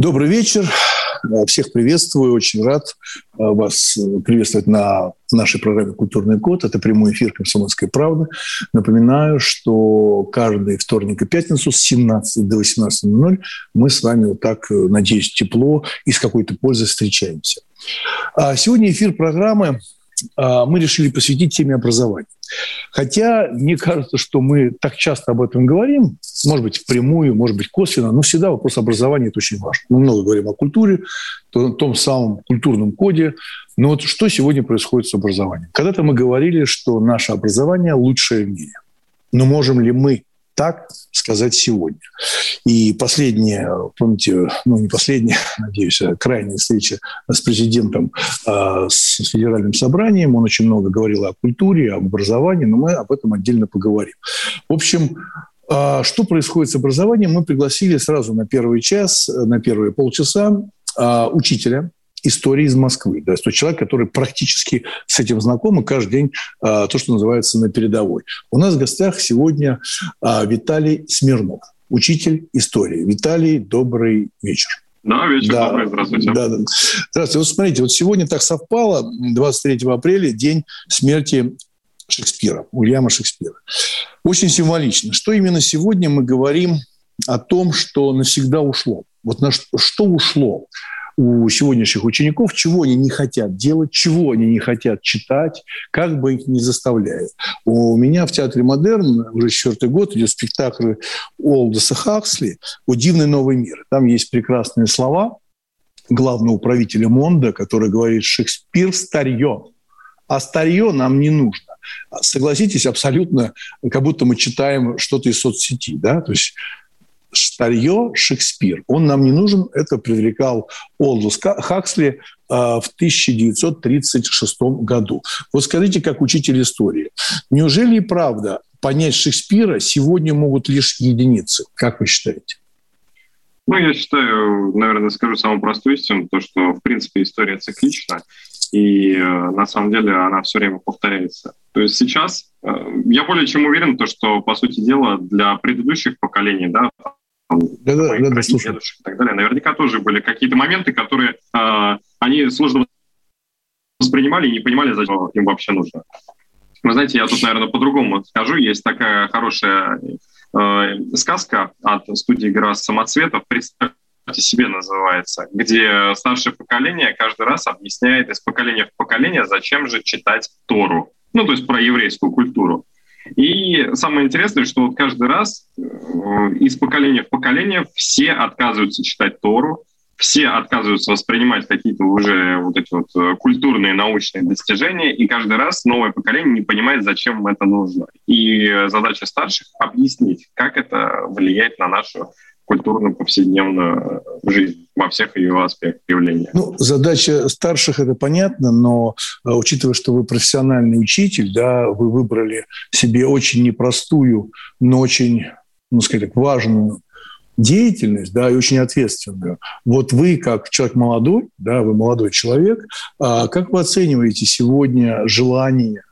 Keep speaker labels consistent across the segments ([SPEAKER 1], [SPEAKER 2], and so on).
[SPEAKER 1] Добрый вечер. Всех приветствую. Очень рад э, вас приветствовать на нашей программе «Культурный код». Это прямой эфир «Комсомольской правды». Напоминаю, что каждый вторник и пятницу с 17 до 18.00 мы с вами вот так, э, надеюсь, тепло и с какой-то пользой встречаемся. А сегодня эфир программы мы решили посвятить теме образования. Хотя мне кажется, что мы так часто об этом говорим, может быть, впрямую, может быть, косвенно, но всегда вопрос образования – это очень важно. Мы много говорим о культуре, о том самом культурном коде. Но вот что сегодня происходит с образованием? Когда-то мы говорили, что наше образование лучшее в мире. Но можем ли мы так сказать сегодня. И последняя, помните, ну не последняя, надеюсь, а крайняя встреча с президентом, э, с федеральным собранием, он очень много говорил о культуре, об образовании, но мы об этом отдельно поговорим. В общем, э, что происходит с образованием, мы пригласили сразу на первый час, на первые полчаса э, учителя, истории из Москвы. Да, то есть человек, который практически с этим знаком и каждый день а, то, что называется на передовой. У нас в гостях сегодня а, Виталий Смирнов, учитель истории. Виталий, добрый вечер.
[SPEAKER 2] Да, вечер да, добрый, здравствуйте. Да, да.
[SPEAKER 1] Здравствуйте. Вот смотрите, вот сегодня так совпало, 23 апреля, день смерти Шекспира, Ульяма Шекспира. Очень символично, что именно сегодня мы говорим о том, что навсегда ушло. Вот на что, что ушло? У сегодняшних учеников, чего они не хотят делать, чего они не хотят читать, как бы их не заставляют. У меня в Театре Модерн уже четвертый год идет спектакль Олдоса Хаксли «О дивный новый мир». Там есть прекрасные слова главного управителя Монда, который говорит «Шекспир старье, а старье нам не нужно». Согласитесь, абсолютно, как будто мы читаем что-то из соцсети. Да? То есть старье Шекспир. Он нам не нужен. Это предрекал Олдус Хаксли э, в 1936 году. Вот скажите, как учитель истории, неужели и правда понять Шекспира сегодня могут лишь единицы? Как вы считаете?
[SPEAKER 2] Ну, я считаю, наверное, скажу самую простую истину, то, что, в принципе, история циклична, и э, на самом деле она все время повторяется. То есть сейчас э, я более чем уверен, то, что, по сути дела, для предыдущих поколений, да, да, да, да, да, и так далее. Наверняка тоже были какие-то моменты, которые э, они сложно воспринимали и не понимали, зачем им вообще нужно. Вы знаете, я тут, наверное, по-другому скажу. Есть такая хорошая э, сказка от студии «Игра самоцветов». Представьте себе называется, где старшее поколение каждый раз объясняет из поколения в поколение, зачем же читать Тору. Ну, то есть про еврейскую культуру. И самое интересное, что вот каждый раз э, из поколения в поколение все отказываются читать Тору, все отказываются воспринимать какие-то уже вот эти вот э, культурные научные достижения, и каждый раз новое поколение не понимает, зачем это нужно. И задача старших — объяснить, как это влияет на нашу культурную повседневную жизнь во всех ее аспектах явления.
[SPEAKER 1] Ну, задача старших это понятно, но э, учитывая, что вы профессиональный учитель, да, вы выбрали себе очень непростую, но очень, ну, сказать так, важную деятельность, да, и очень ответственную. Вот вы, как человек молодой, да, вы молодой человек, а как вы оцениваете сегодня желание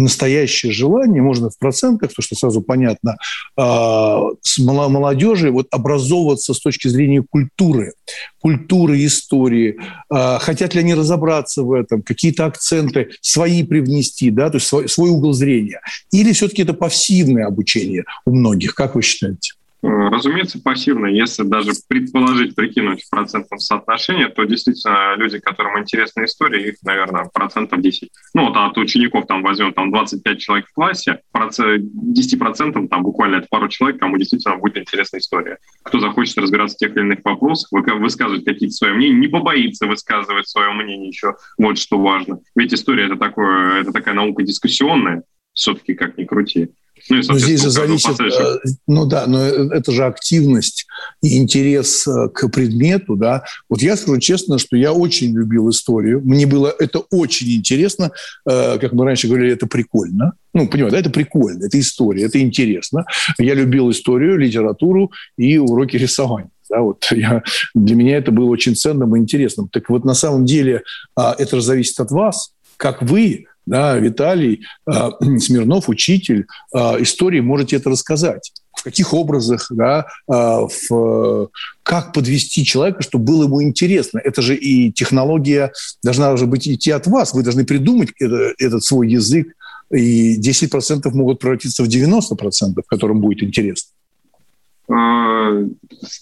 [SPEAKER 1] настоящее желание, можно в процентах, то, что сразу понятно, а, с молодежи вот образовываться с точки зрения культуры, культуры, истории. А, хотят ли они разобраться в этом, какие-то акценты свои привнести, да, то есть свой, свой угол зрения. Или все-таки это пассивное обучение у многих, как вы считаете?
[SPEAKER 2] Э, разумеется, пассивно. Если даже предположить, прикинуть в процентном соотношении, то действительно люди, которым интересна история, их, наверное, процентов 10. Ну, вот от учеников там возьмем там 25 человек в классе, 10% там буквально это пару человек, кому действительно будет интересна история. Кто захочет разбираться в тех или иных вопросах, высказывать какие-то свои мнения, не побоится высказывать свое мнение еще. Вот что важно. Ведь история это, такое, это такая наука дискуссионная, все-таки как ни крути.
[SPEAKER 1] Ну, но здесь же зависит, э, ну да, но это же активность и интерес э, к предмету, да. Вот я скажу честно, что я очень любил историю, мне было это очень интересно, э, как мы раньше говорили, это прикольно. Ну, понимаете, да, это прикольно, это история, это интересно. Я любил историю, литературу и уроки рисования. Да, вот я, для меня это было очень ценным и интересным. Так вот, на самом деле, а, это же зависит от вас, как вы да, Виталий э, Смирнов, учитель э, истории, можете это рассказать. В каких образах, да, э, в, как подвести человека, чтобы было ему интересно. Это же и технология должна уже быть идти от вас. Вы должны придумать это, этот свой язык, и 10% могут превратиться в 90%, которым будет интересно.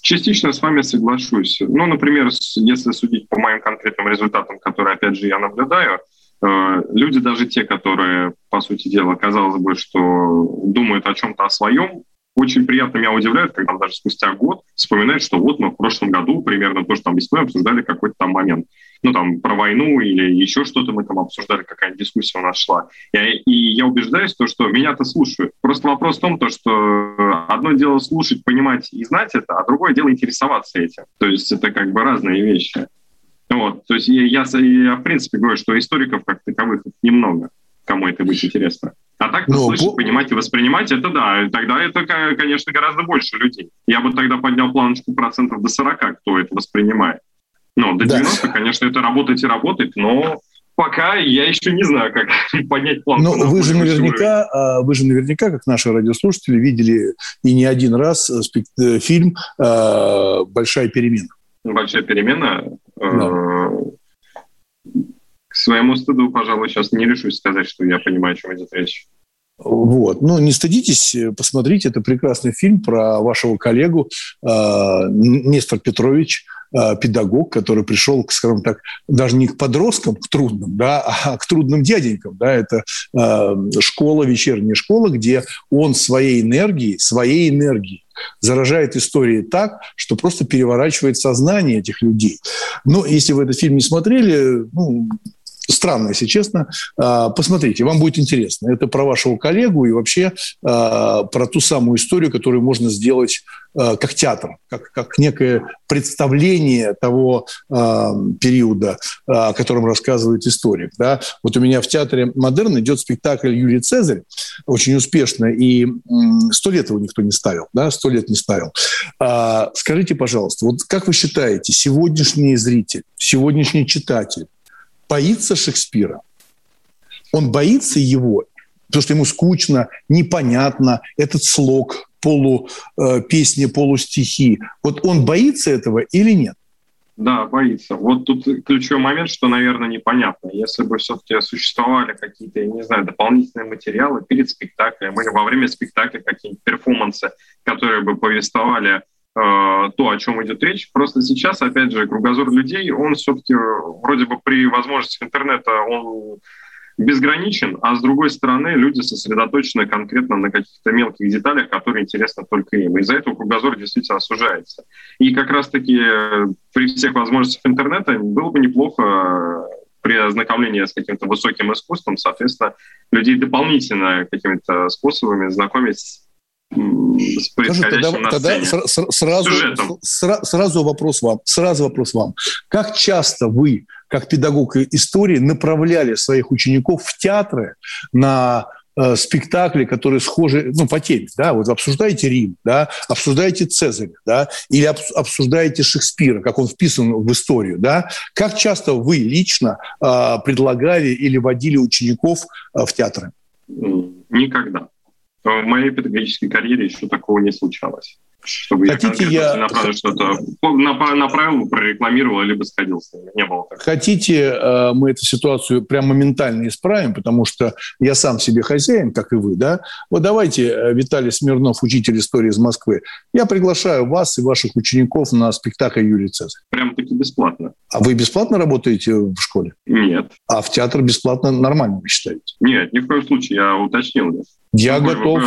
[SPEAKER 2] Частично с вами соглашусь. Ну, например, если судить по моим конкретным результатам, которые, опять же, я наблюдаю, люди, даже те, которые, по сути дела, казалось бы, что думают о чем-то о своем, очень приятно меня удивляют, когда даже спустя год вспоминают, что вот мы в прошлом году примерно то, что там весной обсуждали какой-то там момент. Ну, там, про войну или еще что-то мы там обсуждали, какая дискуссия у нас шла. И, и я убеждаюсь, то, что меня-то слушают. Просто вопрос в том, то, что одно дело слушать, понимать и знать это, а другое дело интересоваться этим. То есть это как бы разные вещи. Вот, то есть я, я, я в принципе говорю, что историков как таковых немного, кому это будет интересно. А так ну, слышать, по... понимать и воспринимать, это да, тогда это, конечно, гораздо больше людей. Я бы тогда поднял планочку процентов до 40, кто это воспринимает. Ну, до 90, да. конечно, это работать и работать, но пока я еще не знаю, как поднять планку.
[SPEAKER 1] Но вы же наверняка, а, вы же наверняка, как наши радиослушатели, видели и не один раз э, э, фильм а, «Большая перемена»
[SPEAKER 2] большая перемена. Да. К своему стыду, пожалуй, сейчас не решусь сказать, что я понимаю, о чем идет речь.
[SPEAKER 1] Вот. Ну, не стыдитесь, посмотрите, это прекрасный фильм про вашего коллегу э, Нестор Петрович, э, педагог, который пришел, скажем так, даже не к подросткам, к трудным, да, а к трудным дяденькам. Да, это э, школа, вечерняя школа, где он своей энергией, своей энергией заражает истории так, что просто переворачивает сознание этих людей. Но если вы этот фильм не смотрели, ну, странно, если честно. А, посмотрите, вам будет интересно. Это про вашего коллегу и вообще а, про ту самую историю, которую можно сделать а, как театр, как, как некое представление того периода, о котором рассказывает историк. Да? Вот у меня в театре «Модерн» идет спектакль «Юлий Цезарь», очень успешно, и сто лет его никто не ставил, да, сто лет не ставил. Скажите, пожалуйста, вот как вы считаете, сегодняшний зритель, сегодняшний читатель, боится Шекспира. Он боится его, потому что ему скучно, непонятно, этот слог, полу э, песни, полустихи. Вот он боится этого или нет?
[SPEAKER 2] Да, боится. Вот тут ключевой момент, что, наверное, непонятно. Если бы все-таки существовали какие-то, я не знаю, дополнительные материалы перед спектаклем или во время спектакля какие-нибудь перформансы, которые бы повествовали то, о чем идет речь. Просто сейчас, опять же, кругозор людей, он все-таки вроде бы при возможностях интернета, он безграничен, а с другой стороны люди сосредоточены конкретно на каких-то мелких деталях, которые интересны только им. Из-за этого кругозор действительно сужается. И как раз-таки при всех возможностях интернета было бы неплохо при ознакомлении с каким-то высоким искусством, соответственно, людей дополнительно какими-то способами знакомить
[SPEAKER 1] Скажи, тогда, тогда сразу, сра, сразу вопрос вам. Сразу вопрос вам. Как часто вы, как педагог истории, направляли своих учеников в театры на э, спектакли, которые схожи, ну, по теме, да, вот обсуждаете Рим, да, обсуждаете Цезаря, да, или обсуждаете Шекспира, как он вписан в историю, да, как часто вы лично э, предлагали или водили учеников э, в театры?
[SPEAKER 2] Никогда в моей педагогической карьере еще такого не случалось. Чтобы
[SPEAKER 1] Хотите, я,
[SPEAKER 2] я... что-то направил, прорекламировал, либо сходил с ними. Не было
[SPEAKER 1] такого. Хотите, э, мы эту ситуацию прям моментально исправим, потому что я сам себе хозяин, как и вы, да? Вот давайте, э, Виталий Смирнов, учитель истории из Москвы, я приглашаю вас и ваших учеников на спектакль Юлии Цезарь.
[SPEAKER 2] Прям-таки бесплатно.
[SPEAKER 1] А вы бесплатно работаете в школе?
[SPEAKER 2] Нет.
[SPEAKER 1] А в театр бесплатно нормально, вы считаете?
[SPEAKER 2] Нет, ни в коем случае, я уточнил.
[SPEAKER 1] Я готов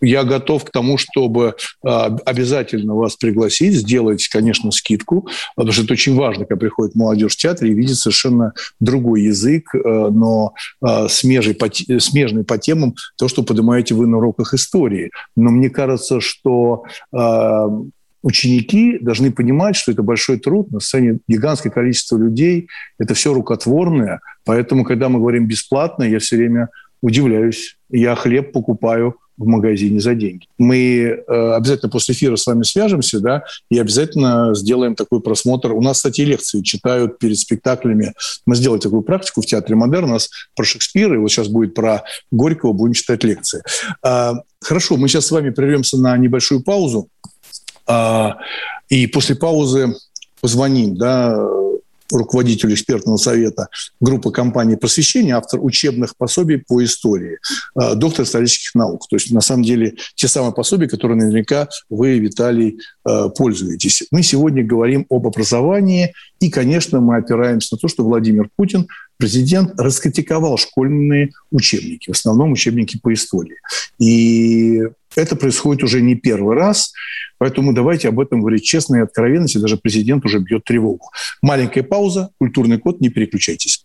[SPEAKER 1] я готов к тому, чтобы обязательно вас пригласить, сделать, конечно, скидку, потому что это очень важно, когда приходит молодежь в театр и видит совершенно другой язык, но смежный по, смежный по темам то, что поднимаете вы на уроках истории. Но мне кажется, что ученики должны понимать, что это большой труд, на сцене гигантское количество людей, это все рукотворное. Поэтому, когда мы говорим бесплатно, я все время удивляюсь. Я хлеб покупаю в магазине за деньги. Мы э, обязательно после эфира с вами свяжемся, да, и обязательно сделаем такой просмотр. У нас, кстати, лекции читают перед спектаклями. Мы сделали такую практику в Театре Модерн. У нас про Шекспира, и вот сейчас будет про Горького, будем читать лекции. Э, хорошо, мы сейчас с вами прервемся на небольшую паузу. А, и после паузы позвоним, да, руководителю экспертного совета группы компании просвещения, автор учебных пособий по истории, а, доктор исторических наук. То есть, на самом деле, те самые пособия, которые наверняка вы, Виталий, а, пользуетесь. Мы сегодня говорим об образовании, и, конечно, мы опираемся на то, что Владимир Путин, президент, раскритиковал школьные учебники, в основном учебники по истории. И это происходит уже не первый раз, поэтому давайте об этом говорить честно и откровенно, если даже президент уже бьет тревогу. Маленькая пауза, культурный код, не переключайтесь.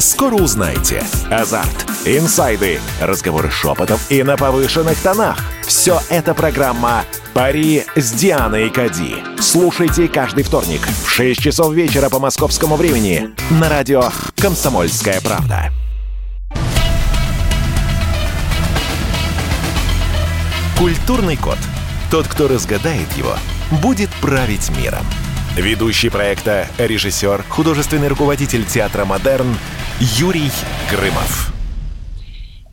[SPEAKER 3] Скоро узнаете. Азарт, инсайды, разговоры шепотов и на повышенных тонах. Все это программа «Пари с Дианой Кади». Слушайте каждый вторник в 6 часов вечера по московскому времени на радио «Комсомольская правда». Культурный код. Тот, кто разгадает его, будет править миром. Ведущий проекта, режиссер, художественный руководитель театра «Модерн» Юрий Грымов.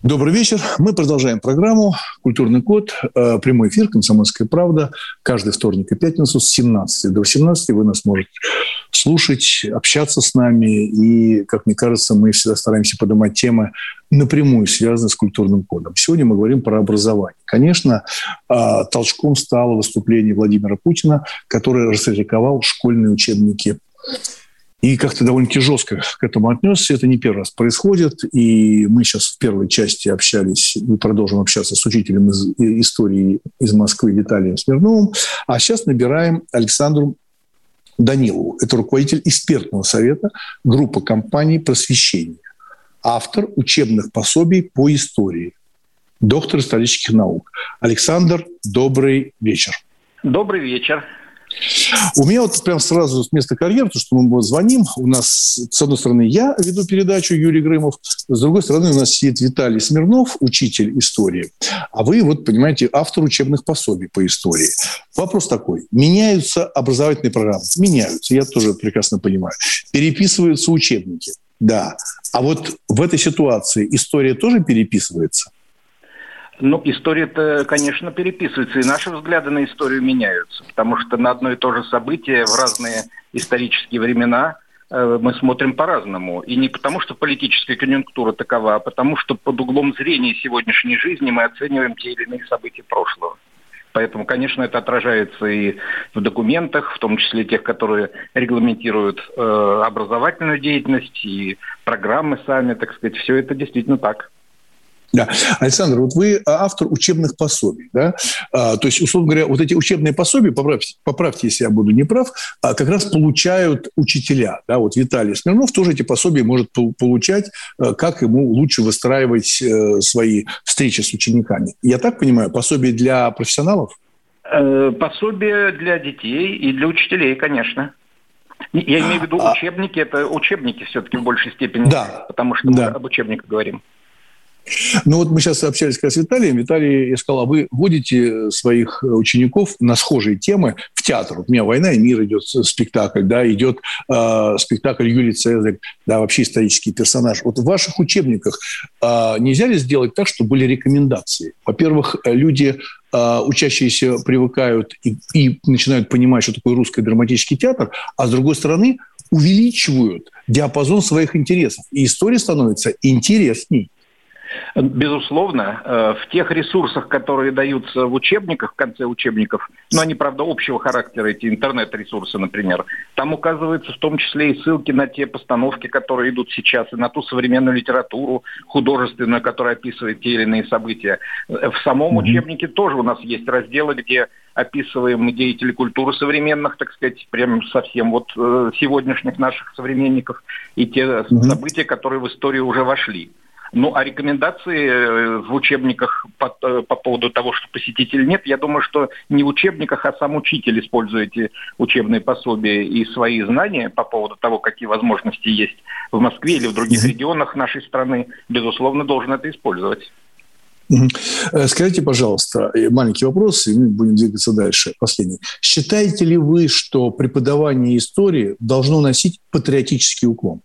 [SPEAKER 1] Добрый вечер. Мы продолжаем программу «Культурный код». Э, прямой эфир «Комсомольская правда». Каждый вторник и пятницу с 17 до 18 вы нас можете слушать, общаться с нами. И, как мне кажется, мы всегда стараемся поднимать темы напрямую связанные с культурным кодом. Сегодня мы говорим про образование. Конечно, э, толчком стало выступление Владимира Путина, который раскритиковал школьные учебники и как-то довольно-таки жестко к этому отнесся. Это не первый раз происходит. И мы сейчас в первой части общались и продолжим общаться с учителем из истории из Москвы Виталием Смирновым. А сейчас набираем Александру Данилову. Это руководитель экспертного совета группы компаний «Просвещение». Автор учебных пособий по истории. Доктор исторических наук. Александр, добрый вечер.
[SPEAKER 4] Добрый вечер.
[SPEAKER 1] У меня вот прям сразу с места карьеры, потому что мы вот звоним, у нас, с одной стороны, я веду передачу Юрий Грымов, с другой стороны, у нас сидит Виталий Смирнов, учитель истории, а вы, вот, понимаете, автор учебных пособий по истории. Вопрос такой. Меняются образовательные программы? Меняются, я тоже прекрасно понимаю. Переписываются учебники? Да. А вот в этой ситуации история тоже переписывается?
[SPEAKER 4] Ну, история-то, конечно, переписывается, и наши взгляды на историю меняются, потому что на одно и то же событие в разные исторические времена э, мы смотрим по-разному. И не потому, что политическая конъюнктура такова, а потому, что под углом зрения сегодняшней жизни мы оцениваем те или иные события прошлого. Поэтому, конечно, это отражается и в документах, в том числе тех, которые регламентируют э, образовательную деятельность и программы сами, так сказать. Все это действительно так.
[SPEAKER 1] Да. Александр, вот вы автор учебных пособий, да? А, то есть, условно говоря, вот эти учебные пособия, поправьте, поправьте, если я буду неправ, а, как раз получают учителя, да? Вот Виталий Смирнов тоже эти пособия может получать, а, как ему лучше выстраивать э, свои встречи с учениками. Я так понимаю, пособие для профессионалов?
[SPEAKER 4] Э, пособие для детей и для учителей, конечно. Я имею в виду а учебники, это учебники все-таки в большей степени, да. потому что да. мы об учебниках говорим.
[SPEAKER 1] Ну вот мы сейчас общались как раз с Виталием. Виталий, я сказал, а вы водите своих учеников на схожие темы в театр? Вот у меня «Война и мир» идет спектакль, да, идет э, спектакль Юлий Цезарь, да, вообще исторический персонаж. Вот в ваших учебниках э, нельзя ли сделать так, чтобы были рекомендации? Во-первых, люди э, учащиеся привыкают и, и начинают понимать, что такое русский драматический театр, а с другой стороны увеличивают диапазон своих интересов. И история становится интересней.
[SPEAKER 4] Безусловно, э, в тех ресурсах, которые даются в учебниках, в конце учебников, но они, правда, общего характера, эти интернет-ресурсы, например, там указываются в том числе и ссылки на те постановки, которые идут сейчас, и на ту современную литературу художественную, которая описывает те или иные события. В самом учебнике тоже у нас есть разделы, где описываем деятелей культуры современных, так сказать, прям совсем вот э, сегодняшних наших современников, и те события, которые в историю уже вошли. Ну, а рекомендации э, в учебниках по, э, по поводу того, что посетитель нет, я думаю, что не в учебниках, а сам учитель, используя эти учебные пособия и свои знания по поводу того, какие возможности есть в Москве или в других регионах нашей страны, безусловно, должен это использовать.
[SPEAKER 1] Э, скажите, пожалуйста, маленький вопрос, и мы будем двигаться дальше. Последний. Считаете ли вы, что преподавание истории должно носить патриотический уклон?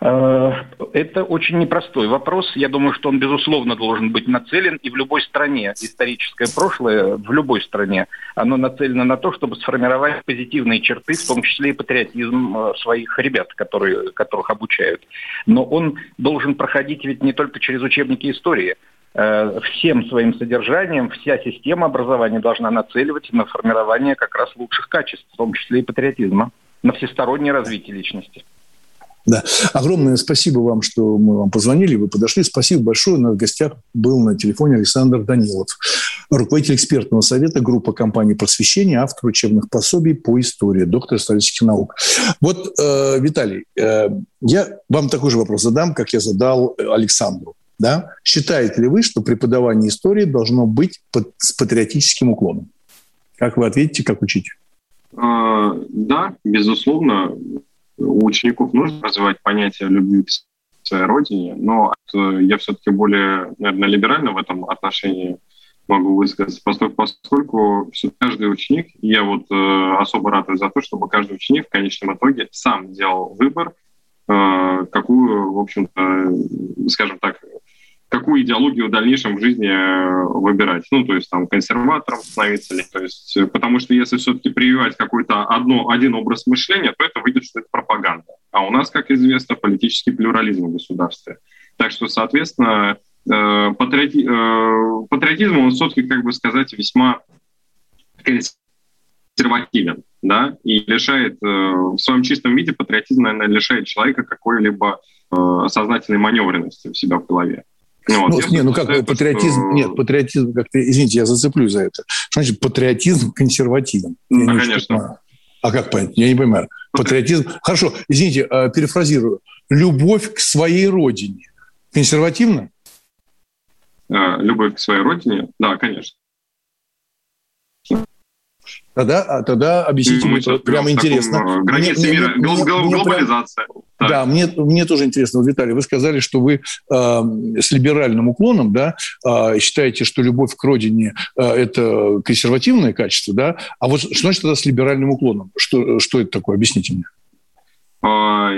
[SPEAKER 4] Э, это очень непростой вопрос. Я думаю, что он, безусловно, должен быть нацелен. И в любой стране, историческое прошлое, в любой стране, оно нацелено на то, чтобы сформировать позитивные черты, в том числе и патриотизм э, своих ребят, которые, которых обучают. Но он должен проходить ведь не только через учебники истории. Э, всем своим содержанием вся система образования должна нацеливать на формирование как раз лучших качеств, в том числе и патриотизма, на всестороннее развитие личности.
[SPEAKER 1] Да. Огромное спасибо вам, что мы вам позвонили, вы подошли. Спасибо большое. У нас в гостях был на телефоне Александр Данилов, руководитель экспертного совета группы компании «Просвещение», автор учебных пособий по истории, доктор исторических наук. Вот, э, Виталий, э, я вам такой же вопрос задам, как я задал Александру. Да? Считаете ли вы, что преподавание истории должно быть под, с патриотическим уклоном? Как вы ответите, как учитель?
[SPEAKER 2] А, да, безусловно у учеников нужно развивать понятие любви к своей родине, но я все-таки более, наверное, либерально в этом отношении могу высказаться, поскольку, поскольку каждый ученик, я вот э, особо ратую за то, чтобы каждый ученик в конечном итоге сам делал выбор, э, какую, в общем-то, скажем так, какую идеологию в дальнейшем в жизни э, выбирать. Ну, то есть там консерватором становиться ли. То есть, э, потому что если все-таки прививать какой-то одно, один образ мышления, то это выйдет, что это пропаганда. А у нас, как известно, политический плюрализм в государстве. Так что, соответственно, э, патриоти, патриотизм, он все-таки, как бы сказать, весьма консервативен, да, и лишает, в своем чистом виде патриотизм, наверное, лишает человека какой-либо сознательной маневренности у себя в голове.
[SPEAKER 1] Ну, ну, не, ну как патриотизм, что... нет, патриотизм, как-то, извините, я зацеплю за это. Что значит патриотизм консервативен?
[SPEAKER 2] Ну, я конечно.
[SPEAKER 1] А как понять? Я не понимаю. Патриотизм... Хорошо, извините, а, перефразирую. Любовь к своей родине консервативна?
[SPEAKER 2] А, любовь к своей родине? Да, конечно.
[SPEAKER 1] Тогда, а, тогда объясните мне, прямо интересно.
[SPEAKER 2] Границе мне, мира, мне, глобализация.
[SPEAKER 1] Мне, да, мне, мне тоже интересно. Вот, Виталий, вы сказали, что вы э, с либеральным уклоном да, э, считаете, что любовь к родине э, – это консервативное качество, да? А вот что значит тогда с либеральным уклоном? Что, что это такое? Объясните мне.
[SPEAKER 2] А,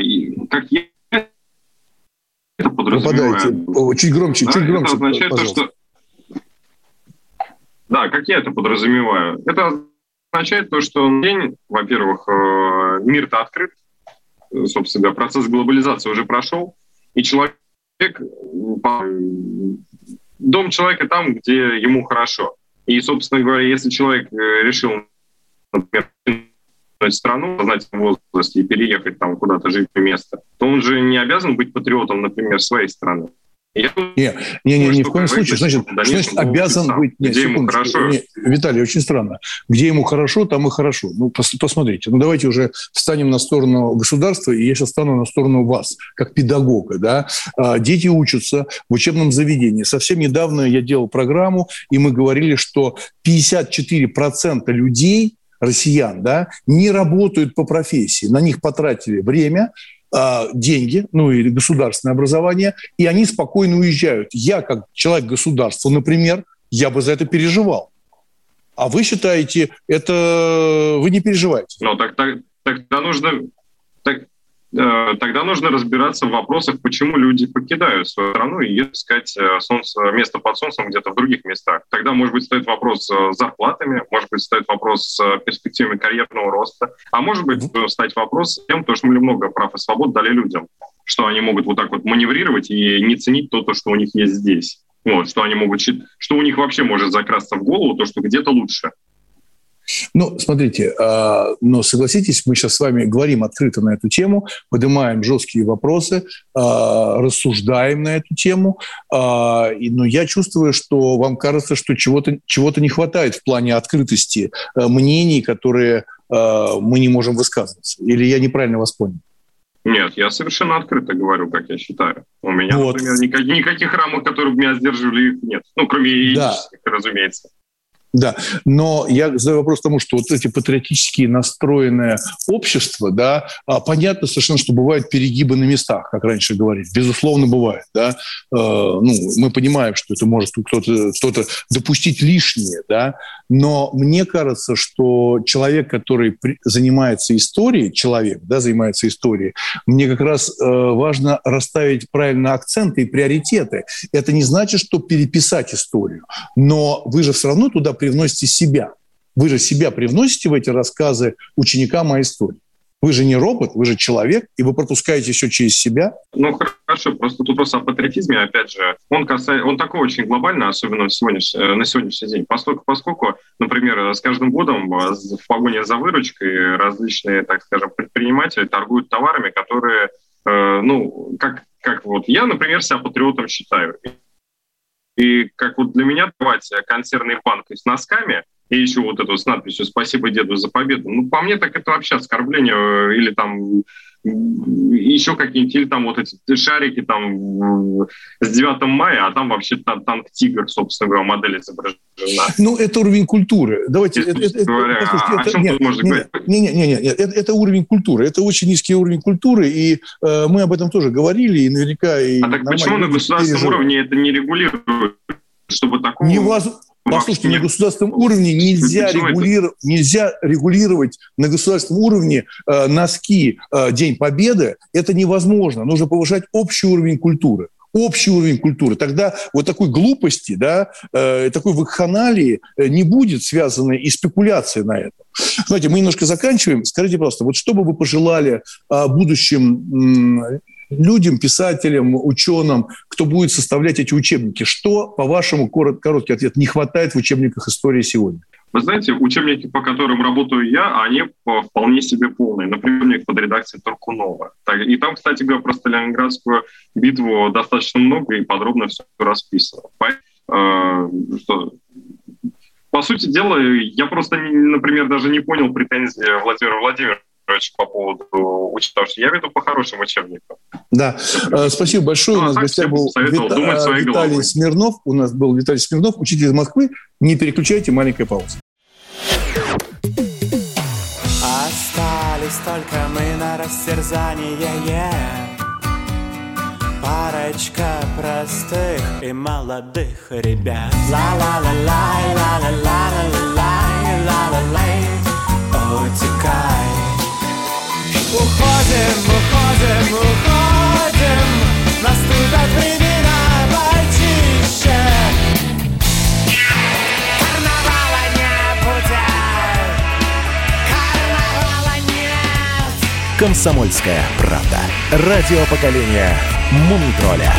[SPEAKER 2] как я это
[SPEAKER 1] подразумеваю. Чуть громче, да, чуть громче,
[SPEAKER 2] Это означает пожалуйста. то, что... Да, как я это подразумеваю? Это означает то, что день, во-первых, э, мир-то открыт, собственно, процесс глобализации уже прошел, и человек, дом человека там, где ему хорошо. И, собственно говоря, если человек э, решил, например, страну в возрасте и переехать там куда-то жить в место, то он же не обязан быть патриотом, например, своей страны.
[SPEAKER 1] Я не, не, не, ни в коем случае. Значит, значит обязан быть...
[SPEAKER 2] Нет, где ему хорошо?
[SPEAKER 1] Не, Виталий, очень странно. Где ему хорошо, там и хорошо. Ну, посмотрите. Ну, давайте уже встанем на сторону государства, и я сейчас стану на сторону вас, как педагога. Да? А, дети учатся в учебном заведении. Совсем недавно я делал программу, и мы говорили, что 54% людей россиян, да, не работают по профессии. На них потратили время, деньги, ну или государственное образование, и они спокойно уезжают. Я, как человек государства, например, я бы за это переживал. А вы считаете, это вы не переживаете?
[SPEAKER 2] Ну, так, так, тогда нужно, так, тогда нужно разбираться в вопросах, почему люди покидают свою страну и искать э, солнце, место под солнцем где-то в других местах. Тогда, может быть, стоит вопрос с зарплатами, может быть, стоит вопрос с перспективами карьерного роста, а может быть, стать вопрос с тем, то, что мы много прав и свобод дали людям что они могут вот так вот маневрировать и не ценить то, то что у них есть здесь. Вот, что они могут, что у них вообще может закрасться в голову, то, что где-то лучше.
[SPEAKER 1] Ну, смотрите, а, но согласитесь, мы сейчас с вами говорим открыто на эту тему, поднимаем жесткие вопросы, а, рассуждаем на эту тему, а, но я чувствую, что вам кажется, что чего-то чего не хватает в плане открытости мнений, которые мы не можем высказываться. Или я неправильно вас понял?
[SPEAKER 2] Нет, я совершенно открыто говорю, как я считаю. У меня, вот. например, никаких, никаких рамок, которые бы меня сдерживали, их нет. Ну, кроме да. разумеется.
[SPEAKER 1] Да, но я задаю вопрос тому, что вот эти патриотически настроенное общество, да, а, понятно совершенно, что бывают перегибы на местах, как раньше говорили. Безусловно, бывает, да. Э, ну, мы понимаем, что это может кто-то кто допустить лишнее, да, но мне кажется, что человек, который занимается историей, человек, да, занимается историей, мне как раз э, важно расставить правильно акценты и приоритеты. Это не значит, что переписать историю, но вы же все равно туда привносите себя. Вы же себя привносите в эти рассказы ученикам о истории. Вы же не робот, вы же человек, и вы пропускаете все через себя.
[SPEAKER 2] Ну, хорошо, просто тут вопрос о патриотизме, опять же, он, касается, он такой очень глобальный, особенно сегодня, на сегодняшний день, поскольку, поскольку, например, с каждым годом в погоне за выручкой различные, так скажем, предприниматели торгуют товарами, которые, э, ну, как, как вот я, например, себя патриотом считаю. И как вот для меня давать консервные банки с носками и еще вот эту с надписью «Спасибо деду за победу», ну, по мне так это вообще оскорбление э, или там еще какие-нибудь, или там вот эти шарики там с 9 мая, а там вообще там, танк «Тигр», собственно говоря, модель изображена.
[SPEAKER 1] Ну, это уровень культуры. Давайте... Это, это, говоря, это, это, о чем нет, тут можно нет, говорить? Нет, нет, нет, нет это, это уровень культуры. Это очень низкий уровень культуры, и э, мы об этом тоже говорили, и наверняка... И
[SPEAKER 2] а так почему на государственном уровне это не регулирует? Чтобы такого...
[SPEAKER 1] Невозможно Послушайте, на государственном уровне нельзя, регулировать, нельзя регулировать на государственном уровне э, носки э, День Победы. Это невозможно. Нужно повышать общий уровень культуры общий уровень культуры. Тогда вот такой глупости, да, э, такой вакханалии э, не будет связанной и спекуляции на этом. Знаете, мы немножко заканчиваем. Скажите, просто, вот что бы вы пожелали э, будущим людям, писателям, ученым, кто будет составлять эти учебники. Что, по-вашему, корот, короткий ответ, не хватает в учебниках истории сегодня?
[SPEAKER 2] Вы знаете, учебники, по которым работаю я, они вполне себе полные. Например, под редакцией Туркунова. И там, кстати говоря, про Сталинградскую битву достаточно много и подробно все расписано. Э, по сути дела, я просто, например, даже не понял претензии Владимира Владимировича короче, по поводу учебников. Я веду по хорошим учебникам.
[SPEAKER 1] Да, э, спасибо большое. Ну, у нас в гостях был Вита- Виталий Смирнов. У нас был Виталий Смирнов, учитель из Москвы. Не переключайте, маленькая пауза. Остались только мы на растерзание, yeah. Парочка простых и молодых ребят. Ла-ла-ла-лай, ла-ла-ла-ла-лай, ла-ла-лай, утекай. Уходим, уходим, уходим. Наступят времена почище Карнавала не Карнавала нет. Комсомольская правда. Радио поколения Мумитроля.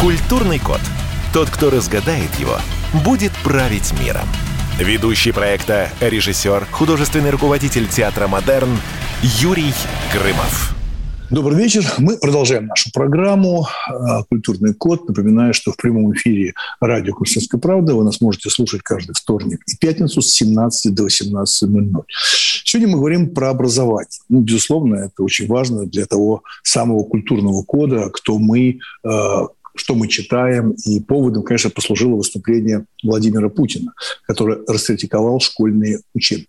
[SPEAKER 1] Культурный код – тот, кто разгадает его, будет править миром. Ведущий проекта, режиссер, художественный руководитель театра «Модерн» Юрий Грымов. Добрый вечер. Мы продолжаем нашу программу а, «Культурный код». Напоминаю, что в прямом эфире радио «Комсомольская правда» вы нас можете слушать каждый вторник и пятницу с 17 до 18.00. Сегодня мы говорим про образование. Ну, безусловно, это очень важно для того самого культурного кода, кто мы, а, что мы читаем. И поводом, конечно, послужило выступление Владимира Путина, который раскритиковал школьные учебники.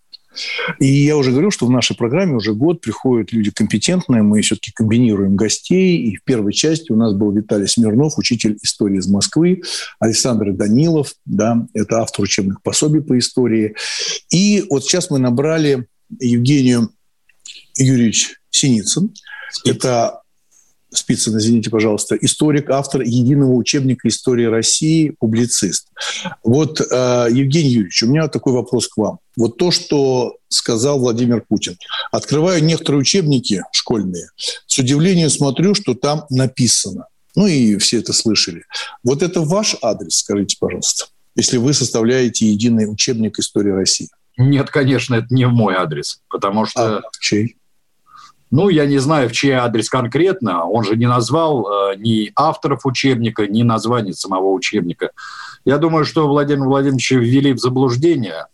[SPEAKER 1] И я уже говорил, что в нашей программе уже год приходят люди компетентные, мы все-таки комбинируем гостей. И в первой части у нас был Виталий Смирнов, учитель истории из Москвы, Александр Данилов, да, это автор учебных пособий по истории. И вот сейчас мы набрали Евгению Юрьевич Синицын. Это Спицын, извините, пожалуйста, историк, автор единого учебника истории России, публицист. Вот, э, Евгений Юрьевич, у меня такой вопрос к вам. Вот то, что сказал Владимир Путин. Открываю некоторые учебники школьные, с удивлением смотрю, что там написано. Ну и все это слышали. Вот это ваш адрес, скажите, пожалуйста, если вы составляете единый учебник истории России.
[SPEAKER 5] Нет, конечно, это не мой адрес, потому что... А чей? Ну, я не знаю, в чей адрес конкретно. Он же не назвал э, ни авторов учебника, ни название самого учебника. Я думаю, что Владимир Владимирович ввели в заблуждение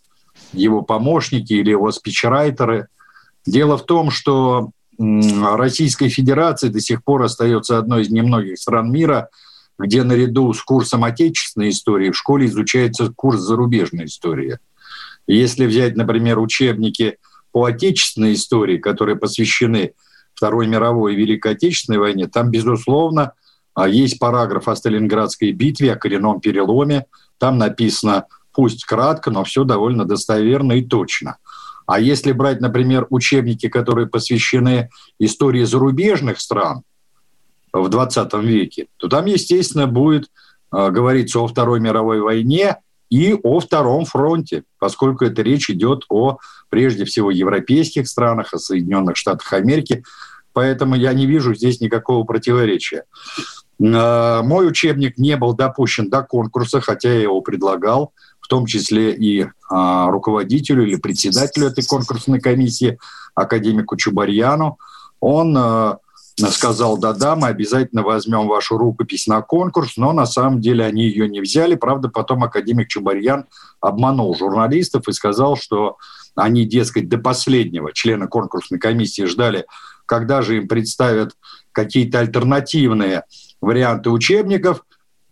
[SPEAKER 5] его помощники или его спичрайтеры. Дело в том, что Российская Федерация до сих пор остается одной из немногих стран мира, где наряду с курсом отечественной истории в школе изучается курс зарубежной истории. Если взять, например, учебники по отечественной истории, которые посвящены Второй мировой и Великой Отечественной войне, там, безусловно, а, есть параграф о Сталинградской битве, о коренном переломе. Там написано, пусть кратко, но все довольно достоверно и точно. А если брать, например, учебники, которые посвящены истории зарубежных стран в 20 веке, то там, естественно, будет э, говориться о Второй мировой войне, и о Втором фронте, поскольку это речь идет о, прежде всего, европейских странах, о Соединенных Штатах Америки. Поэтому я не вижу здесь никакого противоречия. А, мой учебник не был допущен до конкурса, хотя я его предлагал, в том числе и а, руководителю или председателю этой конкурсной комиссии, академику Чубарьяну. Он а, сказал, да-да, мы обязательно возьмем вашу рукопись на конкурс, но на самом деле они ее не взяли. Правда, потом академик Чубарьян обманул журналистов и сказал, что они, дескать, до последнего члена конкурсной комиссии ждали, когда же им представят какие-то альтернативные варианты учебников.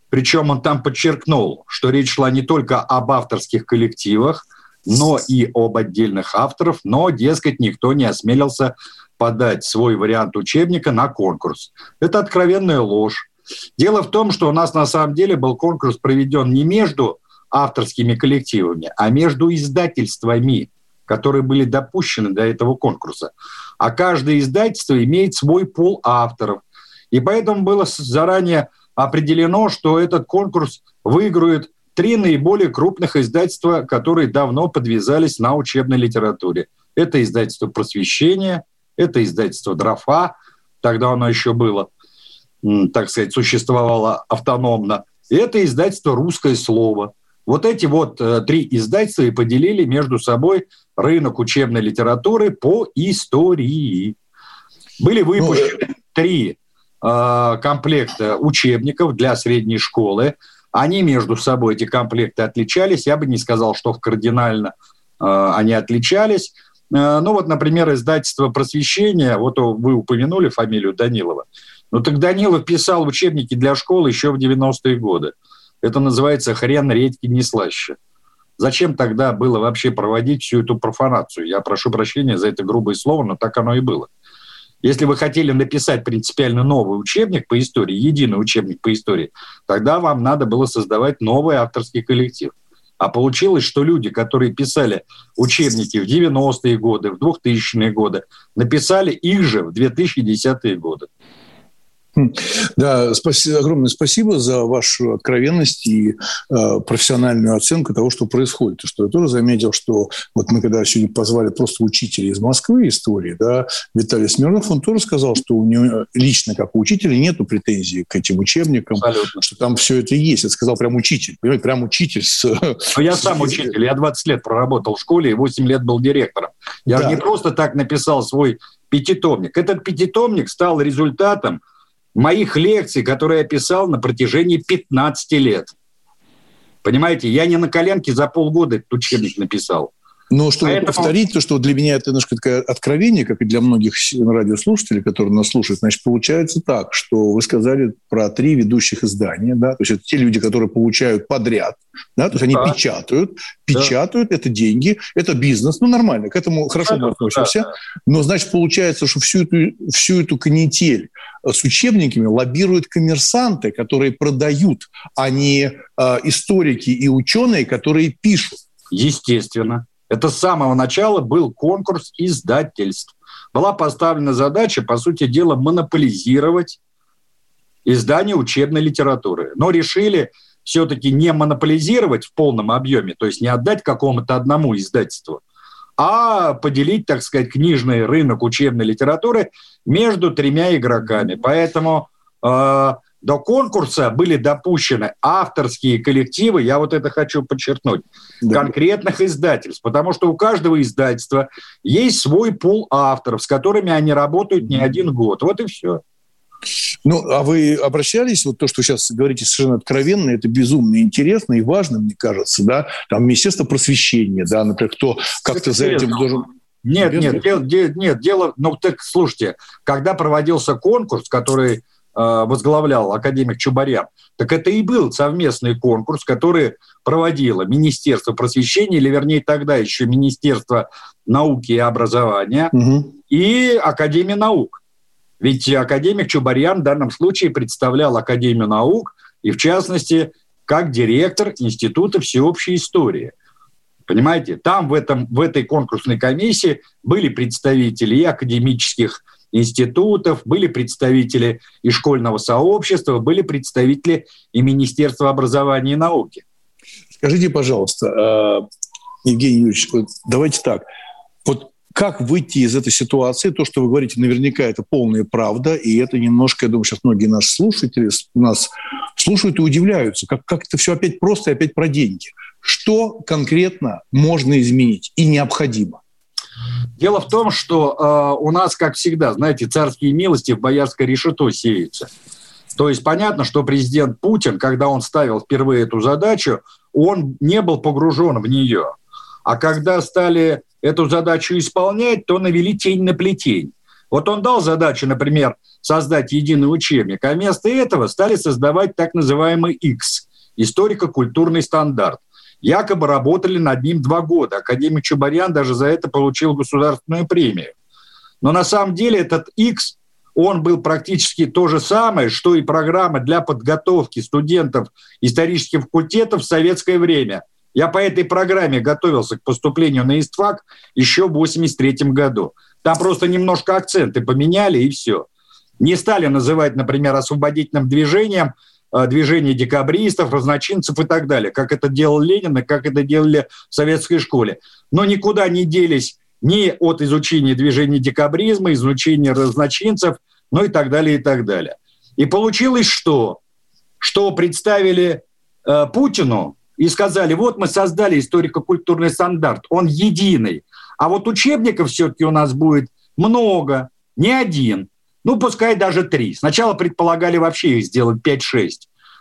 [SPEAKER 5] Причем он там подчеркнул, что речь шла не только об авторских коллективах, но и об отдельных авторов, но, дескать, никто не осмелился подать свой вариант учебника на конкурс. Это откровенная ложь. Дело в том, что у нас на самом деле был конкурс проведен не между авторскими коллективами, а между издательствами, которые были допущены до этого конкурса. А каждое издательство имеет свой пол авторов. И поэтому было заранее определено, что этот конкурс выиграют три наиболее крупных издательства, которые давно подвязались на учебной литературе. Это издательство «Просвещение», это издательство «Дрофа», тогда оно еще было, так сказать, существовало автономно. И это издательство «Русское слово». Вот эти вот э, три издательства и поделили между собой рынок учебной литературы по истории. Были ну, выпущены три э, комплекта учебников для средней школы. Они между собой, эти комплекты, отличались. Я бы не сказал, что кардинально э, они отличались. Э, ну вот, например, издательство «Просвещение», вот вы упомянули фамилию Данилова. Ну так Данилов писал учебники для школы еще в 90-е годы. Это называется «Хрен редьки не слаще». Зачем тогда было вообще проводить всю эту профанацию? Я прошу прощения за это грубое слово, но так оно и было. Если вы хотели написать принципиально новый учебник по истории, единый учебник по истории, тогда вам надо было создавать новый авторский коллектив. А получилось, что люди, которые писали учебники в 90-е годы, в 2000-е годы, написали их же в 2010-е годы.
[SPEAKER 1] Хм. Да, спасибо, огромное спасибо за вашу откровенность и э, профессиональную оценку того, что происходит. И что я тоже заметил, что вот мы когда сегодня позвали просто учителя из Москвы истории, да, Виталий Смирнов, он тоже сказал, что у него лично, как у учителя, нету претензий к этим учебникам, Абсолютно. что там все это есть. Это сказал прям учитель, понимаете, прям учитель. С,
[SPEAKER 5] Но я сам учитель, я 20 лет проработал в школе и 8 лет был директором. Я да. не просто так написал свой пятитомник. Этот пятитомник стал результатом моих лекций, которые я писал на протяжении 15 лет. Понимаете, я не на коленке за полгода этот учебник написал.
[SPEAKER 1] Но чтобы Поэтому... повторить то, что для меня это немножко такое откровение, как и для многих радиослушателей, которые нас слушают, значит, получается так, что вы сказали про три ведущих издания, да, то есть это те люди, которые получают подряд, да, то есть да. они печатают, печатают, да. это деньги, это бизнес, ну, нормально, к этому хорошо мы относимся, да, да. но, значит, получается, что всю эту, всю эту канитель с учебниками лоббируют коммерсанты, которые продают, а не э, историки и ученые, которые пишут.
[SPEAKER 5] Естественно. Это с самого начала был конкурс издательств. Была поставлена задача, по сути дела, монополизировать издания учебной литературы. Но решили все-таки не монополизировать в полном объеме, то есть не отдать какому-то одному издательству, а поделить, так сказать, книжный рынок учебной литературы между тремя игроками. Поэтому э, до конкурса были допущены авторские коллективы, я вот это хочу подчеркнуть, да. конкретных издательств, потому что у каждого издательства есть свой пул авторов, с которыми они работают не один год. Вот и все.
[SPEAKER 1] Ну, а вы обращались, вот то, что сейчас говорите совершенно откровенно, это безумно интересно и важно, мне кажется, да, там Министерство просвещения, да, например, кто как-то за этим должен...
[SPEAKER 5] Нет, нет, дел, де, нет, дело, ну так слушайте, когда проводился конкурс, который возглавлял академик Чубарян, так это и был совместный конкурс, который проводило Министерство просвещения, или вернее тогда еще Министерство науки и образования угу. и Академия наук. Ведь академик Чубарьян в данном случае представлял Академию наук, и в частности, как директор Института всеобщей истории. Понимаете, там в, этом, в этой конкурсной комиссии были представители и академических институтов, были представители и школьного сообщества, были представители и Министерства образования и науки.
[SPEAKER 1] Скажите, пожалуйста, э, Евгений Юрьевич, давайте так. Вот как выйти из этой ситуации? То, что вы говорите, наверняка это полная правда, и это немножко, я думаю, сейчас многие наши слушатели нас слушают и удивляются, как, как это все опять просто и опять про деньги. Что конкретно можно изменить и необходимо?
[SPEAKER 5] Дело в том, что э, у нас, как всегда, знаете, царские милости в боярское решето сеются. То есть понятно, что президент Путин, когда он ставил впервые эту задачу, он не был погружен в нее. А когда стали эту задачу исполнять, то навели тень на плетень. Вот он дал задачу, например, создать единый учебник, а вместо этого стали создавать так называемый X – историко-культурный стандарт. Якобы работали над ним два года. Академик Чубарьян даже за это получил государственную премию. Но на самом деле этот X, он был практически то же самое, что и программа для подготовки студентов исторических факультетов в советское время – я по этой программе готовился к поступлению на ИСТФАК еще в 1983 году. Там просто немножко акценты поменяли, и все. Не стали называть, например, освободительным движением движение декабристов, разночинцев и так далее, как это делал Ленин и как это делали в советской школе. Но никуда не делись ни от изучения движения декабризма, изучения разночинцев, ну и так далее, и так далее. И получилось что? Что представили э, Путину и сказали, вот мы создали историко-культурный стандарт, он единый. А вот учебников все-таки у нас будет много, не один. Ну, пускай даже три. Сначала предполагали вообще их сделать 5-6,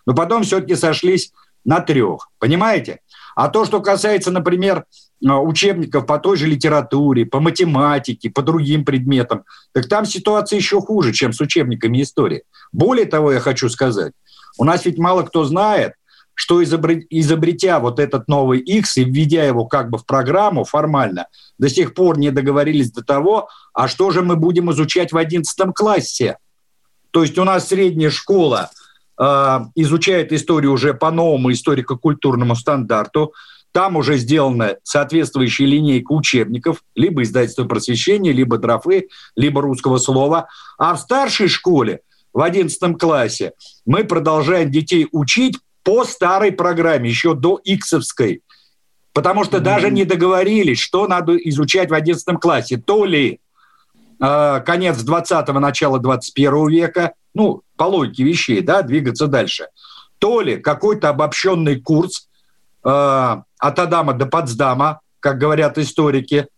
[SPEAKER 5] но потом все-таки сошлись на трех. Понимаете? А то, что касается, например, а, учебников по той же литературе, по математике, по другим предметам, так там ситуация еще хуже, чем с учебниками истории. Более того, я хочу сказать, у нас ведь мало кто знает, что изобретя вот этот новый X и введя его как бы в программу формально, до сих пор не договорились до того, а что же мы будем изучать в 11 классе. То есть у нас средняя школа э, изучает историю уже по новому историко-культурному стандарту, там уже сделана соответствующая линейка учебников, либо издательство просвещения, либо дрофы, либо русского слова. А в старшей школе, в 11 классе, мы продолжаем детей учить по старой программе, еще до иксовской. Потому что mm-hmm. даже не договорились, что надо изучать в 11 классе. То ли э, конец 20-го, начало 21 века, ну, по логике вещей, да, двигаться дальше, то ли какой-то обобщенный курс э, от Адама до Потсдама, как говорят историки,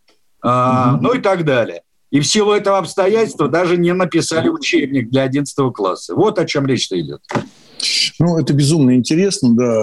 [SPEAKER 5] э, mm-hmm. ну и так далее. И в силу этого обстоятельства даже не написали учебник для 11 класса. Вот о чем речь-то идет.
[SPEAKER 1] Ну, это безумно интересно, да.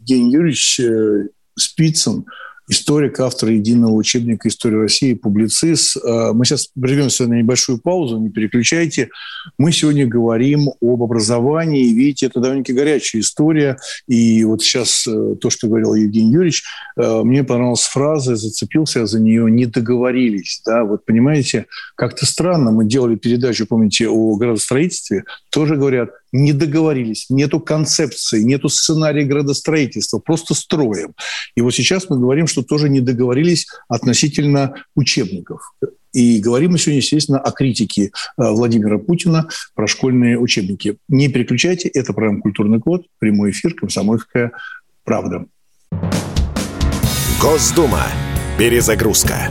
[SPEAKER 1] Евгений Юрьевич э, Спицын – историк, автор единого учебника истории России, публицист. Э, мы сейчас прервемся на небольшую паузу, не переключайте. Мы сегодня говорим об образовании. Видите, это довольно-таки горячая история. И вот сейчас э, то, что говорил Евгений Юрьевич, мне понравилась фраза, зацепился я за нее, не договорились. Да? Вот понимаете, как-то странно. Мы делали передачу, помните, о градостроительстве. Тоже говорят, не договорились, нету концепции, нету сценария градостроительства, просто строим. И вот сейчас мы говорим, что тоже не договорились относительно учебников. И говорим мы сегодня, естественно, о критике э, Владимира Путина про школьные учебники. Не переключайте, это программа «Культурный код», прямой эфир «Комсомольская правда».
[SPEAKER 3] Госдума. Перезагрузка.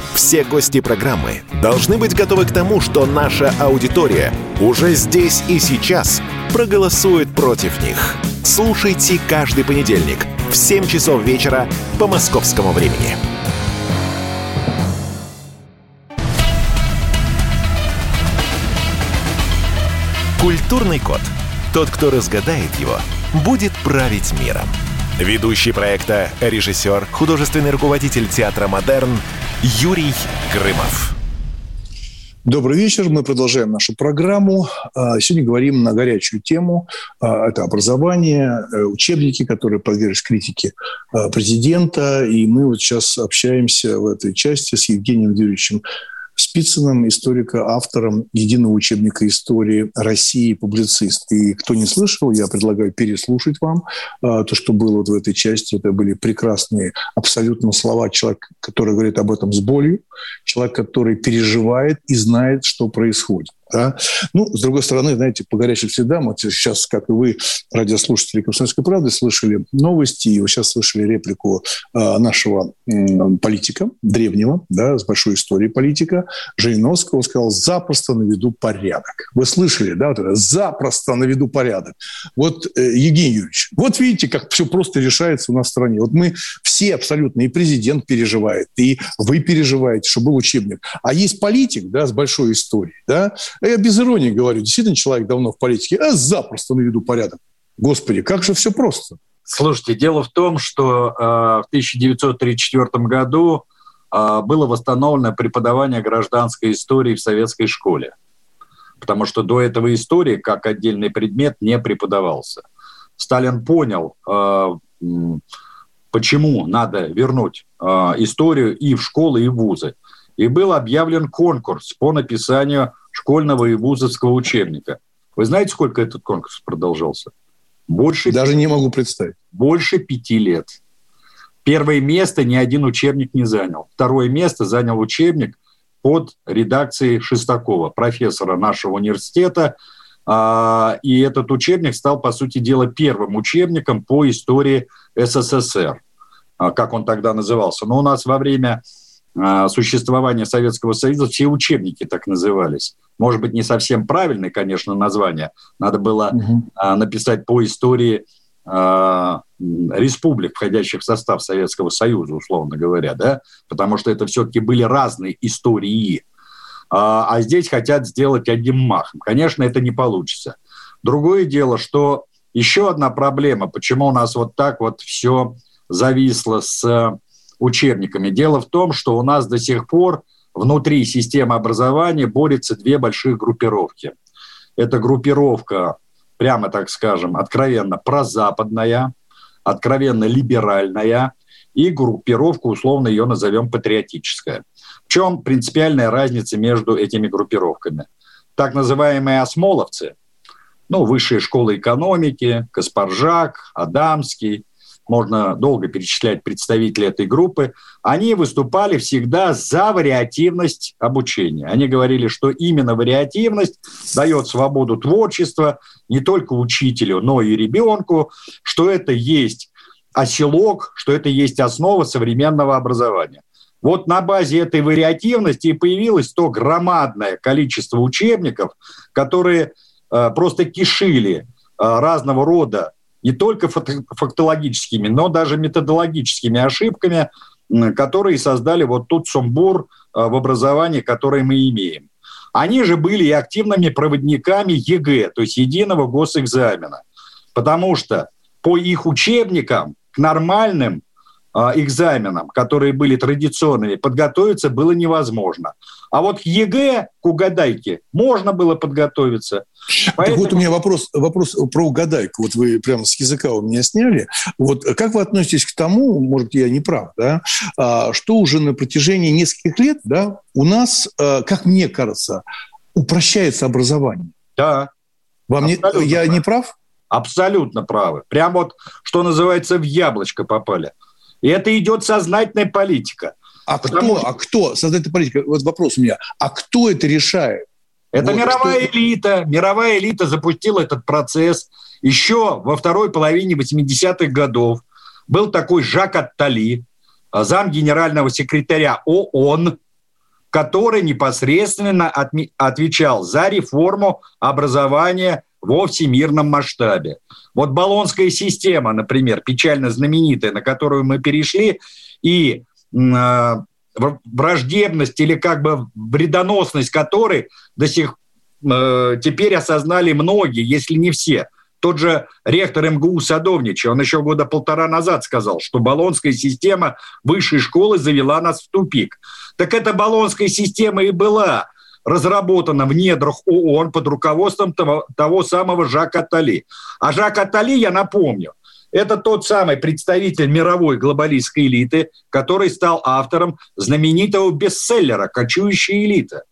[SPEAKER 3] Все гости программы должны быть готовы к тому, что наша аудитория уже здесь и сейчас проголосует против них. Слушайте каждый понедельник в 7 часов вечера по московскому времени. Культурный код. Тот, кто разгадает его, будет править миром. Ведущий проекта, режиссер, художественный руководитель театра «Модерн» Юрий Грымов.
[SPEAKER 1] Добрый вечер. Мы продолжаем нашу программу. А, сегодня говорим на горячую тему. А, это образование, э, учебники, которые подверглись критике а, президента. И мы вот сейчас общаемся в этой части с Евгением Юрьевичем Спицыным, историка, автором единого учебника истории России, публицист. И кто не слышал, я предлагаю переслушать вам а, то, что было вот в этой части. Это были прекрасные абсолютно слова человека, который говорит об этом с болью, человек, который переживает и знает, что происходит. Да? Ну, с другой стороны, знаете, по горячим следам, вот сейчас, как и вы, радиослушатели «Комсомольской правды», слышали новости, и вы сейчас слышали реплику э, нашего э, политика, древнего, да, с большой историей политика, Жириновского. Он сказал, запросто наведу порядок. Вы слышали, да, вот это, запросто наведу порядок. Вот, э, Евгений Юрьевич, вот видите, как все просто решается у нас в стране. Вот мы все абсолютно, и президент переживает, и вы переживаете, что был учебник. А есть политик, да, с большой историей, да, я без иронии говорю, действительно человек давно в политике, а запросто наведу порядок. Господи, как же все просто.
[SPEAKER 5] Слушайте, дело в том, что э, в 1934 году э, было восстановлено преподавание гражданской истории в советской школе. Потому что до этого истории как отдельный предмет не преподавался. Сталин понял, э, почему надо вернуть э, историю и в школы, и в вузы. И был объявлен конкурс по написанию школьного и вузовского учебника. Вы знаете, сколько этот конкурс продолжался?
[SPEAKER 1] Больше Даже не могу представить.
[SPEAKER 5] Больше пяти лет. Первое место ни один учебник не занял. Второе место занял учебник под редакцией Шестакова, профессора нашего университета. А, и этот учебник стал, по сути дела, первым учебником по истории СССР, а, как он тогда назывался. Но у нас во время существования Советского Союза все учебники так назывались. Может быть, не совсем правильное, конечно, название. Надо было угу. написать по истории а, республик, входящих в состав Советского Союза, условно говоря, да, потому что это все-таки были разные истории. А, а здесь хотят сделать одним махом. Конечно, это не получится. Другое дело, что еще одна проблема, почему у нас вот так вот все зависло с учебниками. Дело в том, что у нас до сих пор внутри системы образования борются две больших группировки. Это группировка, прямо так скажем, откровенно прозападная, откровенно либеральная, и группировка, условно ее назовем, патриотическая. В чем принципиальная разница между этими группировками? Так называемые осмоловцы, ну, высшая школа экономики, Каспаржак, Адамский, можно долго перечислять представителей этой группы, они выступали всегда за вариативность обучения. Они говорили, что именно вариативность дает свободу творчества не только учителю, но и ребенку, что это есть оселок, что это есть основа современного образования. Вот на базе этой вариативности и появилось то громадное количество учебников, которые э, просто кишили э, разного рода не только фактологическими, но даже методологическими ошибками, которые создали вот тот сумбур э, в образовании, который мы имеем. Они же были и активными проводниками ЕГЭ, то есть единого госэкзамена, потому что по их учебникам к нормальным а, экзаменам, которые были традиционными, подготовиться было невозможно. А вот к ЕГЭ, к угадайке, можно было подготовиться.
[SPEAKER 1] Поэтому... Так вот у меня вопрос, вопрос про угадайку. Вот вы прямо с языка у меня сняли. Вот как вы относитесь к тому, может, я не прав, да, а, что уже на протяжении нескольких лет да, у нас, а, как мне кажется, упрощается образование?
[SPEAKER 5] Да.
[SPEAKER 1] Вам не, я не прав?
[SPEAKER 5] Абсолютно правы. Прям вот, что называется, в яблочко попали. И это идет сознательная политика.
[SPEAKER 1] А кто, что... а кто, сознательная политика, вот вопрос у меня, а кто это решает?
[SPEAKER 5] Это вот, мировая что... элита. Мировая элита запустила этот процесс еще во второй половине 80-х годов. Был такой Жак Аттали, зам генерального секретаря ООН, который непосредственно отвечал за реформу образования во всемирном масштабе. Вот баллонская система, например, печально знаменитая, на которую мы перешли, и э, враждебность или как бы вредоносность которой до сих э, теперь осознали многие, если не все. Тот же ректор МГУ Садовничий, он еще года полтора назад сказал, что баллонская система высшей школы завела нас в тупик. Так эта баллонская система и была разработана в недрах ООН под руководством того, того самого Жака Атали. А Жак Атали, я напомню, это тот самый представитель мировой глобалистской элиты, который стал автором знаменитого бестселлера «Кочующая элита».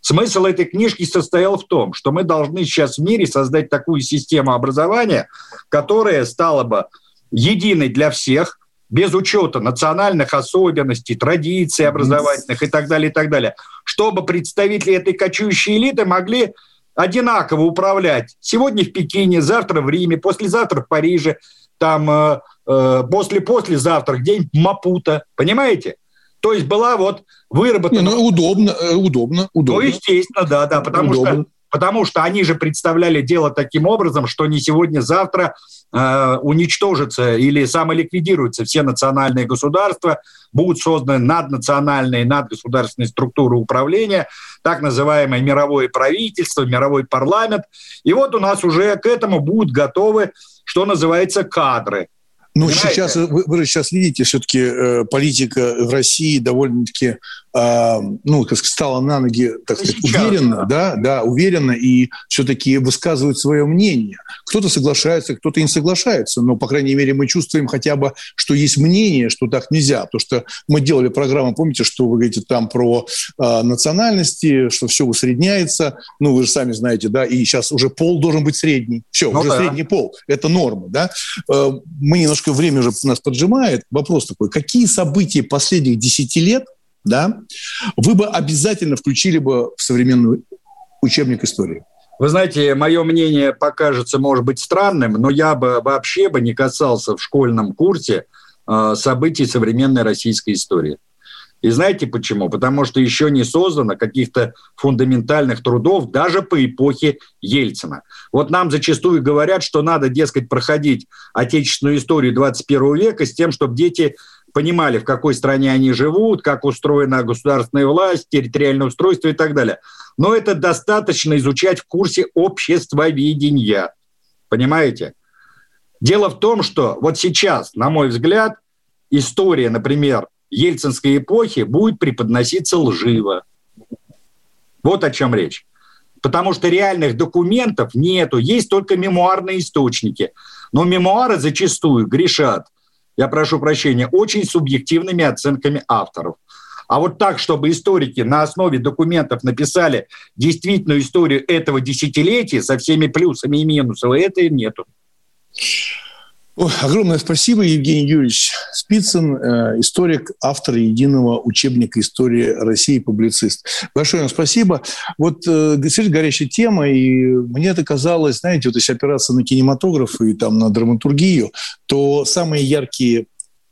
[SPEAKER 5] Смысл этой книжки состоял в том, что мы должны сейчас в мире создать такую систему образования, которая стала бы единой для всех, без учета национальных особенностей, традиций образовательных и так далее, и так далее, чтобы представители этой кочующей элиты могли одинаково управлять сегодня в Пекине, завтра в Риме, послезавтра в Париже, там э, э, после-послезавтра где-нибудь Мапута, понимаете? То есть была вот выработана... Не,
[SPEAKER 1] ну, удобно, э, удобно, удобно.
[SPEAKER 5] Ну, естественно, да, да, потому удобно. что потому что они же представляли дело таким образом, что не сегодня-завтра э, уничтожатся или самоликвидируются все национальные государства, будут созданы наднациональные, надгосударственные структуры управления, так называемое мировое правительство, мировой парламент. И вот у нас уже к этому будут готовы, что называется, кадры.
[SPEAKER 1] Ну, сейчас вы, вы сейчас видите, все-таки э, политика в России довольно-таки ну, как стала на ноги, так сказать, Сейчас, уверенно, да. да, да, уверенно и все-таки высказывают свое мнение. Кто-то соглашается, кто-то не соглашается, но, по крайней мере, мы чувствуем хотя бы, что есть мнение, что так нельзя. Потому что мы делали программу, помните, что вы говорите там про э, национальности, что все усредняется. Ну, вы же сами знаете, да, и сейчас уже пол должен быть средний. Все, ну, уже да. средний пол. Это норма, да. Э, мы немножко время уже нас поджимает. Вопрос такой, какие события последних 10 лет – да, вы бы обязательно включили бы в современный учебник истории?
[SPEAKER 5] Вы знаете, мое мнение покажется, может быть, странным, но я бы вообще бы не касался в школьном курсе э, событий современной российской истории. И знаете почему? Потому что еще не создано каких-то фундаментальных трудов даже по эпохе Ельцина. Вот нам зачастую говорят, что надо, дескать, проходить отечественную историю 21 века с тем, чтобы дети понимали, в какой стране они живут, как устроена государственная власть, территориальное устройство и так далее. Но это достаточно изучать в курсе обществоведения. Понимаете? Дело в том, что вот сейчас, на мой взгляд, история, например, ельцинской эпохи будет преподноситься лживо. Вот о чем речь. Потому что реальных документов нету, есть только мемуарные источники. Но мемуары зачастую грешат – я прошу прощения, очень субъективными оценками авторов. А вот так, чтобы историки на основе документов написали действительную историю этого десятилетия со всеми плюсами и минусами, этого нету.
[SPEAKER 1] Ой, огромное спасибо, Евгений Юрьевич Спицын, э, историк, автор единого учебника истории России, публицист. Большое вам спасибо. Вот э, действительно горячая тема, и мне это казалось, знаете, вот если опираться на кинематограф и там на драматургию, то самые яркие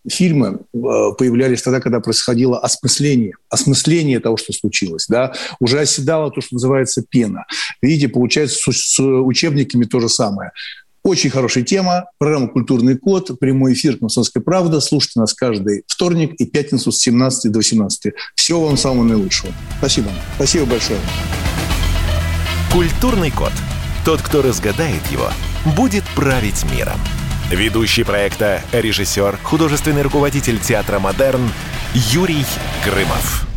[SPEAKER 1] фильмы э, появлялись тогда, когда происходило осмысление, осмысление того, что случилось. Да? Уже оседало то, что называется пена. Видите, получается с учебниками то же самое. Очень хорошая тема. Программа «Культурный код». Прямой эфир «Комсомольская правда». Слушайте нас каждый вторник и пятницу с 17 до 18. Всего вам самого наилучшего. Спасибо. Спасибо большое.
[SPEAKER 3] «Культурный код». Тот, кто разгадает его, будет править миром. Ведущий проекта, режиссер, художественный руководитель театра «Модерн» Юрий Грымов.